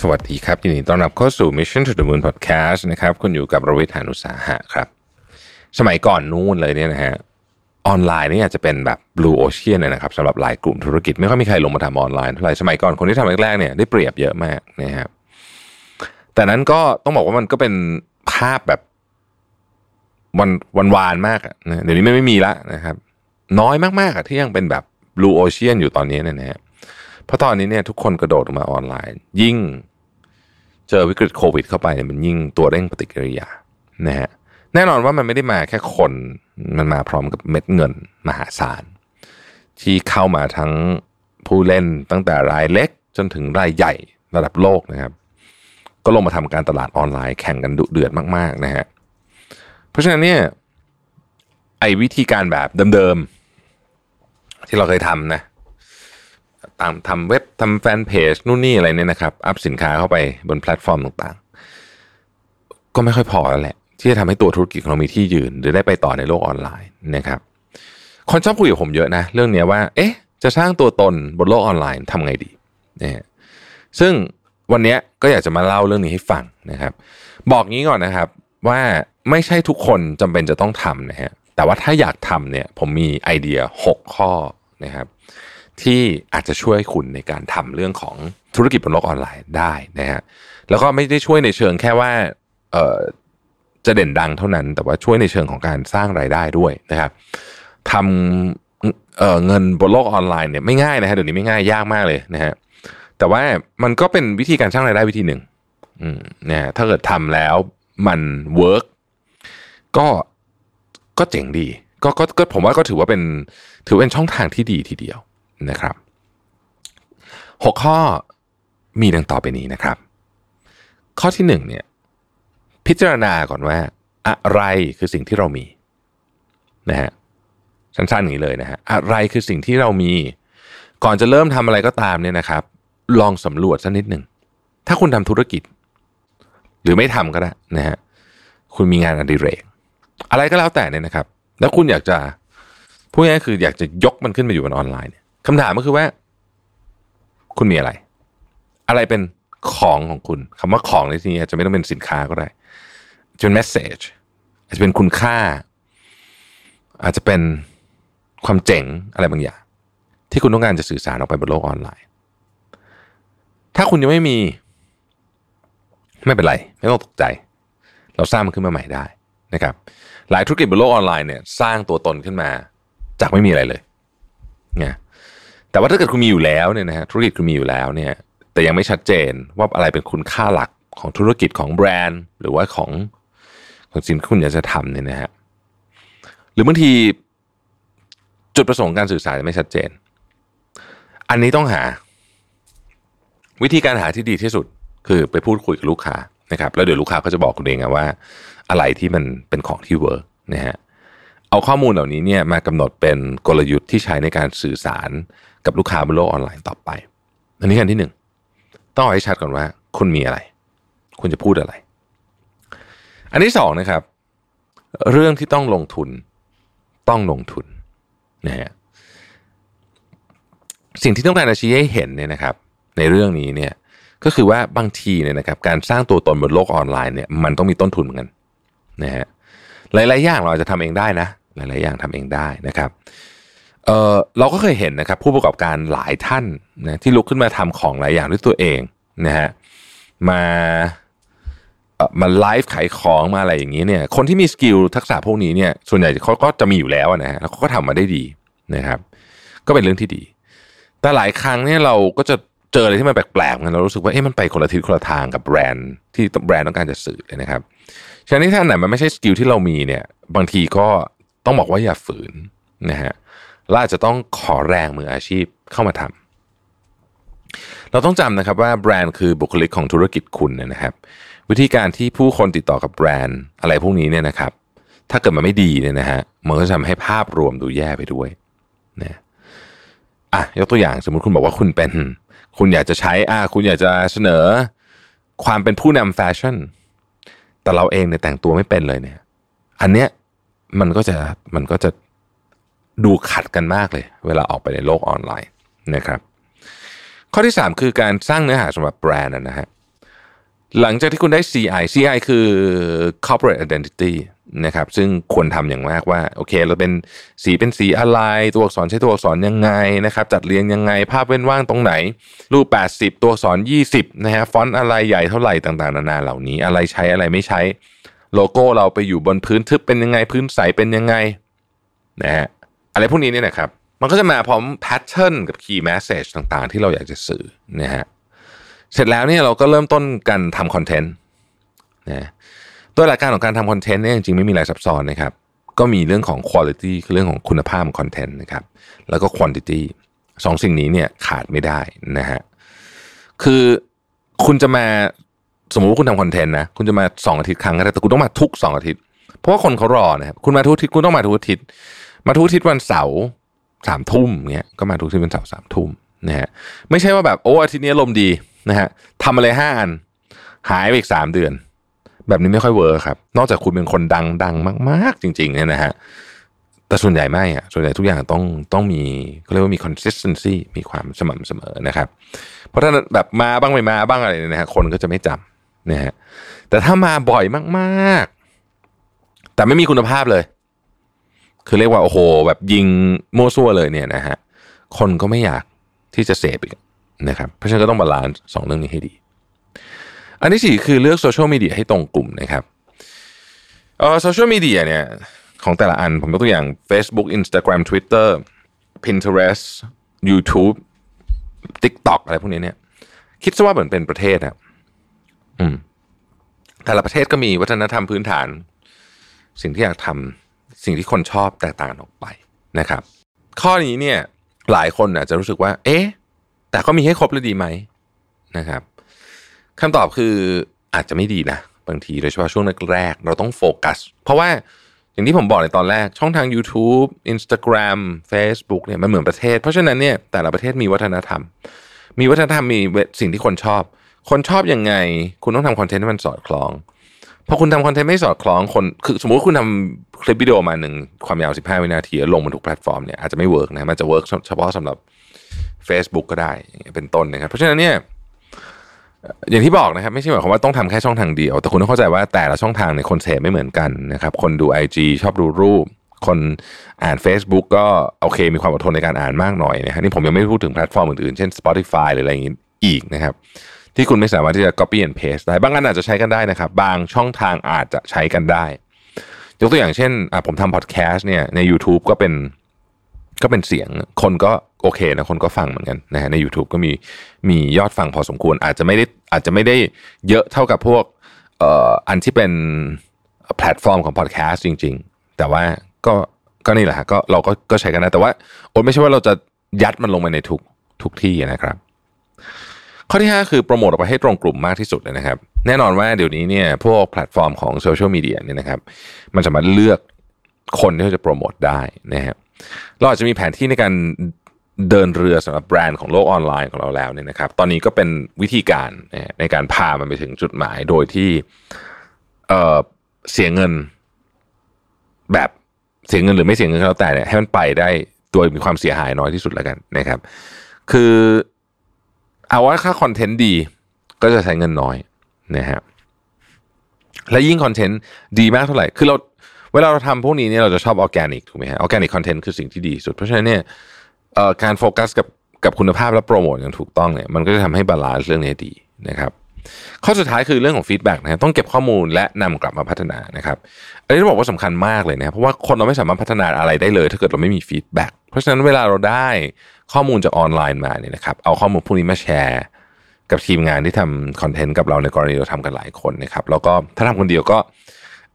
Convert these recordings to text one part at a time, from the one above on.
สวัสดีครับยินดีต้อนรับเข้าสู่ Mission to the Moon Podcast นะครับคุณอยู่กับรวิทยานุสาหะครับ สมัยก่อนนู้นเลยเนี่ยนะฮะออนไลน์นี่อาจจะเป็นแบบ blue ocean เลยนะครับสำหรับหลายกลุ่มธุรกิจไม่ค่อยมีใครลงมาทำออนไลน์เท่าไหร่สมัยก่อนคนที่ทำแรกๆเนี่ยได้เปรียบเยอะมากนะครับแต่นั้นก็ต้องบอกว่ามันก็เป็นภาพแบบวันวันวานมากอะนะเดี๋ยวนี้ไม่ไม่มีละนะครับ น้อยมากๆอะที่ยังเป็นแบบ blue ocean อยู่ตอนนี้เนี่ยนะฮะเพราะตอนนี้เนี่ยทุกคนกระโดดออกมาออนไลน์ ยิ่ง เจอวิกฤตโควิดเข้าไปเนี่ยมันยิ่งตัวเร่งปฏิกิริยานะฮะแน่นอนว่ามันไม่ได้มาแค่คนมันมาพร้อมกับเม็ดเงินมหาศาล ที่เข้ามาทั้งผู้เล่นตั้งแต่รายเล็กจนถึงรายใหญ่ระดับโลกนะครับ ก็ลงมาทำการตลาดออนไลน์แข่งกันดุเดือดมากๆนะฮะเพราะฉะนั้นเนี่ยไอ้วิธีการแบบเดิมๆที่เราเคยทำนะ ตามทำเว็บทำแฟนเพจนู่นนี่อะไรเนี่ยนะครับ อัพสินค้าเข้าไปบนแพลตฟอร์มต่างๆ ก็ไม่ค่อยพอแล้วแหละ ที่จะทำให้ตัวธุรกิจของเรามีที่ยืน หรือได้ไปต่อในโลกออนไลน์นะครับคนชอบคุยกับผมเยอะนะ เรื่องนี้ว่า เอ๊ะ จะสร้างตัวตนบนโลกออนไลน์ทำไงดีนะฮะซึ่งวันนี้ก็อยากจะมาเล่าเรื่องนี้ให้ฟังนะครับ บอกงี้ก่อนนะครับว่าไม่ใช่ทุกคนจำเป็นจะต้องทำนะฮะแต่ว่าถ้าอยากทำเนี่ยผมมีไอเดีย 6 ข้อนะครับ ที่อาจจะช่วยคุณในการทำเรื่องของธุรกิจบนโลกออนไลน์ได้นะฮะแล้วก็ไม่ได้ช่วยในเชิงแค่ว่าเอ่อจะเด่นดังเท่านั้น แต่ว่าช่วยในเชิงของการสร้างรายได้ด้วยนะครับทำเเงินบนโลกออนไลน์เนี่ยไม่ง่ายนะฮะเดี๋ยวนี้ไม่ง่ายยากมากเลยนะฮะแต่ว่ามันก็เป็นวิธีการสร้างรายได้วิธีหนึ่งอืมนะถ้าเกิดทำแล้วมันเวิร์กก็ก็เจ๋งดี ก็ก็ก็ผมว่าก็ถือว่าเป็นถือเป็นช่องทางที่ดีทีเดียว นะครับหกข้อมีดังต่อไปนี้นะครับ ข้อที่หนึ่งเนี่ยพิจารณาก่อนว่า อะไรคือสิ่งที่เรามีนะฮะสั้นๆอย่างนี้เลยนะฮะอะไรคือสิ่งที่เรามี ก่อนจะเริ่มทำอะไรก็ตามเนี่ยนะครับ ลองสำรวจสักนิดหนึ่งถ้าคุณทำธุรกิจ หรือไม่ทำก็ได้นะฮะคุณมีงานอดิเรก อะไรก็แล้วแต่เนี่ยนะครับ แล้วคุณอยากจะพูดง่ายๆคืออยากจะยกมันขึ้นมาอยู่บนออนไลน์เนี่ย คำถามก็คือว่า คุณมีอะไร อะไรเป็นของของคุณคำว่าของในที่นี้อาจจะไม่ต้องเป็นสินค้าก็ได้จะเป็น message อาจจะเป็นคุณค่า อาจจะเป็นความเจ๋งอะไรบางอย่าง ที่คุณต้องการจะสื่อสารออกไปบนโลกออนไลน์ ถ้าคุณยังไม่มี ไม่เป็นไร ไม่ต้องตกใจ เราสร้างมันขึ้นมาใหม่ได้นะครับ หลายธุรกิจบนโลกออนไลน์เนี่ย สร้างตัวตนขึ้นมา จากไม่มีอะไรเลยเนี่ย แต่ว่าถ้าเกิดคุณมีอยู่แล้วเนี่ยนะฮะธุรกิจคุณมีอยู่แล้วเนี่ย แต่ยังไม่ชัดเจนว่าอะไรเป็นคุณค่าหลักของธุรกิจของแบรนด์ หรือว่าของของสิ่งที่คุณอยากจะทำเนี่ยนะฮะหรือบางทีจุดประสงค์การสื่อสารไม่ชัดเจน อันนี้ต้องหา วิธีการหาที่ดีที่สุดคือไปพูดคุยกับลูกค้านะครับ แล้วเดี๋ยวลูกค้าก็จะบอกคุณเองว่า อะไรที่มันเป็นของที่เวิร์กนะฮะ เอาข้อมูลเหล่านี้เนี่ยมากำหนดเป็นกลยุทธ์ที่ใช้ในการสื่อสารกับลูกค้าบนโลกออนไลน์ต่อไป อันนี้กันที่หนึ่งต้องเอาให้ชัดก่อนว่า คุณมีอะไร คุณจะพูดอะไร อันที่สองนะครับ เรื่องที่ต้องลงทุนต้องลงทุนนะฮะสิ่งที่ต้องการจะชี้ให้เห็นเนี่ยนะครับ ในเรื่องนี้เนี่ยก็คือว่าบางทีเนี่ยนะครับการสร้างตัวตนบนโลกออนไลน์เนี่ยมันต้องมีต้นทุนเหมือนกันนะฮะหลายๆอย่างเราจะทำเองได้นะ หลาย ๆ อย่างทำเองได้นะครับเออเราก็เคยเห็นนะครับ ผู้ประกอบการหลายท่านนะที่ลุกขึ้นมาทำของหลายอย่างด้วยตัวเองนะฮะมามาไลฟ์ขายของมาอะไรอย่างนี้เนี่ย คนที่มี skill ทักษะพวกนี้เนี่ยส่วนใหญ่เขาก็จะมีอยู่แล้วนะฮะแล้วเขาก็ทำมาได้ดีนะครับ ก็เป็นเรื่องที่ดี แต่หลายครั้งเนี่ยเราก็จะเจออะไรที่มันแปลกๆกันเรารู้สึกว่าเอ๊ะมันไปคนละทิศคนละทางกับแบรนด์ที่แบรนด์ต้องการจะสื่อเลยนะครับฉะนั้นถ้าไหนมันไม่ใช่ skill ที่เรามีเนี่ย บางทีก็ ต้องบอกว่าอย่าฝืนนะฮะเราอาจจะต้องขอแรงมืออาชีพเข้ามาทเราต้องจำนะครับว่าแบรนด์คือบุคลิกของธุรกิจคุณนะครับ วิธีการที่ผู้คนติดต่อกับแบรนด์อะไรพวกนี้เนี่ยนะครับ ถ้าเกิดมันไม่ดีเนี่ยนะฮะมันก็จะทำให้ภาพรวมดูแย่ไปด้วยนะอะยกตัวอย่างสมมุติคุณบอกว่าคุณเป็น คุณอยากจะใช้อะคุณอยากจะเสนอความเป็นผู้นำแฟชั่น แต่เราเองเนี่ยแต่งตัวไม่เป็นเลยเนี่ย อันเนี้ย มันก็จะมันก็จะดูขัดกันมากเลย เวลาออกไปในโลกออนไลน์นะครับข้อที่ 3 คือการสร้างเนื้อหาสำหรับแบรนด์นะฮะหลังจากที่คุณได้ CI CI คือ corporate identity นะครับซึ่งควรทำอย่างมากว่าโอเค เราเป็นสีเป็นสีอะไร ตัวอักษรใช้ตัวอักษรยังไงนะครับจัดเรียงยังไง ภาพเว้นว่างตรงไหน รูป 80 ตัวอักษร 20นะฮะฟอนต์อะไรใหญ่เท่าไหร่ต่างๆ นานาเหล่านี้ อะไรใช้อะไรไม่ใช้ โลโก้เราไปอยู่บนพื้นทึบเป็นยังไงพื้นใสเป็นยังไงนะฮะอะไรพวกนี้เนี่ยนะครับ มันก็จะมาพร้อม pattern กับ key message ต่างๆ ที่เราอยากจะสื่อนะฮะเสร็จแล้วเนี่ยเราก็เริ่มต้นกันทำคอนเทนต์นะโดยหลักการของการทำคอนเทนต์เนี่ยจริงๆไม่มีอะไรซับซ้อนนะครับ ก็มีเรื่องของคุณภาพคือเรื่องของคุณภาพของคอนเทนต์นะครับ แล้วก็ quantity สองสิ่งนี้เนี่ยขาดไม่ได้นะฮะคือคุณจะมา สมมุติว่าคุณทำคอนเทนต์นะคุณจะมาสองอาทิตย์ครั้งก็ได้แต่คุณต้องมาทุกสองอาทิตย์ เพราะว่าคนเขารอนะครับคุณมาทุกอาทิตย์คุณต้องมาทุกอาทิตย์มาทุกอาทิตย์วันเสาร์สามทุ่มเงี้ยก็มาทุกอาทิตย์วันเสาร์สามทุ่มนะฮะไม่ใช่ว่าแบบโอ้อาทิตย์นี้ลมดีนะฮะทำอะไรห้าอันหายไปอีกสามเดือน แบบนี้ไม่ค่อยเวิร์คครับ นอกจากคุณเป็นคนดังดังมาก ๆ จริง ๆ เนี่ยนะฮะแต่ส่วนใหญ่ไม่อะส่วนใหญ่ทุกอย่างต้องต้องมีเขาเรียกว่ามี consistency มีความสม่ำเสมอนะครับ เพราะถ้าแบบมาบ้างไม่มาบ้างอะไรเนี่ยนะฮะคนก็จะไม่จำ นะฮะแต่ถ้ามาบ่อยมากๆ แต่ไม่มีคุณภาพเลย คือเรียกว่าโอ้โห แบบยิงมั่วซั่วเลยเนี่ยนะฮะคนก็ไม่อยากที่จะเสพอีกนะครับเพราะฉะนั้นก็ต้อง balance สองเรื่องนี้ให้ดี อันที่สี่คือเลือกโซเชียลมีเดียให้ตรงกลุ่มนะครับเออโซเชียลมีเดียเนี่ยของแต่ละอันผมยกตัวอย่าง Facebook Instagram Twitter Pinterest YouTube TikTok อะไรพวกนี้เนี่ยคิดซะว่าเหมือนเป็นประเทศอะ อืมแต่ละประเทศก็มีวัฒนธรรมพื้นฐาน สิ่งที่อยากทำสิ่งที่คนชอบแตกต่างออกไปนะครับ ข้อนี้เนี่ย หลายคนอาจจะรู้สึกว่า เอ๊ะแต่ก็มีให้ครบแล้วดีไหมนะครับคำตอบคืออาจจะไม่ดีนะบางทีโดยเฉพาะช่วงแรกๆเราต้องโฟกัส เพราะว่าอย่างที่ผมบอกในตอนแรก ช่องทาง YouTube Instagram Facebook เนี่ยมันเหมือนประเทศ เพราะฉะนั้นเนี่ยแต่ละประเทศมีวัฒนธรรม มีวัฒนธรรมมีสิ่งที่คนชอบ คนชอบยังไง คุณต้องทำคอนเทนต์ให้มันสอดคล้องพอคุณทำคอนเทนต์ไม่สอดคล้องคนคือสมมุติคุณทำคลิปวิดีโอมาหนึ่งความยาว 15 วินาที ลงบนทุกแพลตฟอร์มเนี่ยอาจจะไม่ work นะมันจะ work เฉพาะสำหรับ Facebook ก็ได้เป็นต้นนะครับเพราะฉะนั้นเนี่ยอย่างที่บอกนะครับไม่ใช่หมายความว่าต้องทำแค่ช่องทางเดียว แต่คุณต้องเข้าใจว่าแต่ละช่องทางเนี่ยคนเสพไม่เหมือนกันนะครับ คนดู IG ชอบดูรูป คนอ่าน Facebook ก็โอเค มีความอดทนในการอ่านมากหน่อยนะฮะนี่ผมยังไม่พูดถึงแพลตฟอร์มอื่นๆ เช่น Spotify หรืออะไรอย่างนี้อีกนะครับ ที่คุณไม่สามารถที่จะ copy and paste ได้ บางอันอาจจะใช้กันได้นะครับ บางช่องทางอาจจะใช้กันได้ ยกตัวอย่างเช่น ผมทำพอดแคสต์เนี่ยใน YouTube ก็เป็นก็เป็นเสียงคนก็โอเคนะคนก็ฟังเหมือนกันนะฮะใน YouTube ก็มีมียอดฟังพอสมควร อาจจะไม่ได้อาจจะไม่ได้เยอะเท่ากับพวกเอ่ออันที่เป็นแพลตฟอร์มของพอดแคสต์จริง ๆ แต่ว่าก็ก็นี่แหละฮะก็เราก็ก็ใช้กันได้แต่ว่าโอไม่ใช่ว่าเราจะยัดมันลงไปในทุกทุกที่นะครับ ข้อที่ 5 คือโปรโมทออกไปให้ตรงกลุ่มมากที่สุดนะครับ แน่นอนว่าเดี๋ยวนี้เนี่ยพวกแพลตฟอร์มของโซเชียลมีเดียเนี่ยนะครับมันสามารถเลือกคนที่จะโปรโมทได้นะครับเราอาจจะมีแผนที่ในการเดินเรือสำหรับแบรนด์ของโลกออนไลน์ของเราแล้วเนี่ยนะครับ ตอนนี้ก็เป็นวิธีการในการพามันไปถึงจุดหมายโดยที่เเสียเงินแบบเสียเงินหรือไม่เสียเงินก็แล้วแต่เนี่ยให้มันไปได้โดยมีความเสียหายน้อยที่สุดแล้วกันนะครับ คือ เอาว่าค่าคอนเทนต์ดีก็จะใช้เงินน้อยนะฮะและยิ่งคอนเทนต์ดีมากเท่าไหร่ คือเราเวลาเราทำพวกนี้เนี่ยเราจะชอบออแกนิกถูกไหมฮะ organic content คือสิ่งที่ดีสุด เพราะฉะนั้นเนี่ยการโฟกัสกับกับคุณภาพและโปรโมทอย่างถูกต้องเนี่ยมันก็จะทำให้ balance เรื่องนี้ดีนะครับข้อสุดท้ายคือเรื่องของ feedback นะต้องเก็บข้อมูลและนำกลับมาพัฒนานะครับอันนี้ต้องบอกว่าสำคัญมากเลยนะเพราะว่าคนเราไม่สามารถพัฒนาอะไรได้เลย ถ้าเกิดเราไม่มี feedback เพราะฉะนั้นเวลาเราได้ข้อมูลจากออนไลน์มาเนี่ยนะครับเอาข้อมูลพวกนี้มาแชร์กับทีมงานที่ทำคอนเทนต์กับเราในกรณีเราทำกันหลายคนนะครับ แล้วก็ถ้าทำคนเดียวก็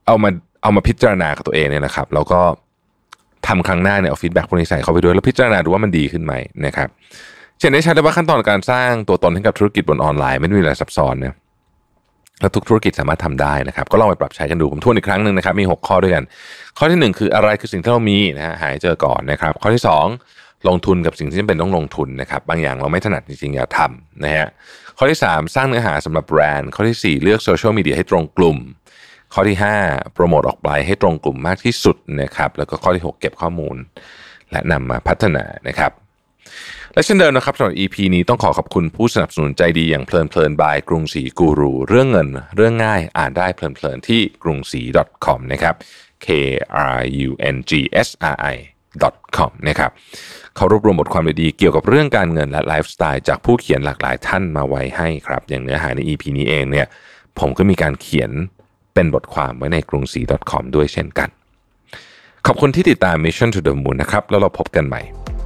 เอามาเอามาพิจารณากับตัวเองเนี่ยนะครับ แล้วก็ทำครั้งหน้าเนี่ยเอา feedback พวกนี้ใส่เข้าไปด้วยแล้วพิจารณาดูว่ามันดีขึ้นไหมนะครับเห็นได้ชัดได้ว่าขั้นตอนการสร้างตัวตนให้กับธุรกิจบนออนไลน์ไม่มีอะไรซับซ้อนเนี่ย และทุกธุรกิจสามารถทำได้นะครับ ก็ลองไปปรับใช้กันดูผมทวนอีกครั้งหนึ่งนะครับ มี 6 ข้อด้วยกัน ข้อที่ 1 คืออะไรคือสิ่งที่เรามีนะฮะหาให้เจอก่อนนะครับ ข้อที่ 2 ลงทุนกับสิ่งที่จำเป็นต้องลงทุนนะครับ บางอย่างเราไม่ถนัดจริงๆอย่าทำนะฮะข้อที่ 3 สร้างเนื้อหาสำหรับแบรนด์ ข้อที่ 4 เลือกโซเชียลมีเดียให้ตรงกลุ่ม ข้อที่ 5 โปรโมทออกไปให้ตรงกลุ่มมากที่สุดนะครับแล้วก็ข้อที่ 6 เก็บข้อมูล และนำมาพัฒนานะครับ และเช่นเดิมนะครับสำหรับ EP นี้ต้องขอขอบคุณผู้สนับสนุนใจดีอย่างเพลินเพลินบายกรุงศรีกูรู เรื่องเงินเรื่องง่ายอ่านได้เพลินเพลินที่กรุงศรี .com นะครับ k r u n g s r i com นะครับเขารวบรวมบทความดีๆเกี่ยวกับเรื่องการเงินและไลฟ์สไตล์จากผู้เขียนหลากหลายท่านมาไว้ให้ครับ อย่างเนื้อหาใน EP นี้เองเนี่ยผมก็มีการเขียนเป็นบทความไว้ในกรุงศรี .com ด้วยเช่นกัน ขอบคุณที่ติดตาม Mission to the Moon นะครับ แล้วเราพบกันใหม่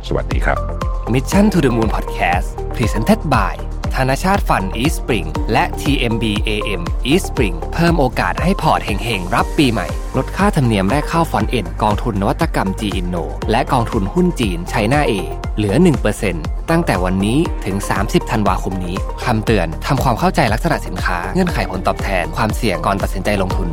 สวัสดีครับ Mission to the Moon Podcast Presented by ธนชาติฟัน East Spring และ TMB AM East Spring เพิ่มโอกาสให้พอร์ตเฮงๆ รับปีใหม่ ลดค่าธรรมเนียมแรกเข้าฟอนเอ็นกองทุนนวัตกรรม G Inno และกองทุนหุ้นจีนไชน่าเอเหลือ 1%ตั้งแต่วันนี้ถึง 30 ธันวาคมนี้ คำเตือน ทำความเข้าใจลักษณะสินค้า เงื่อนไขผลตอบแทน ความเสี่ยงก่อนตัดสินใจลงทุน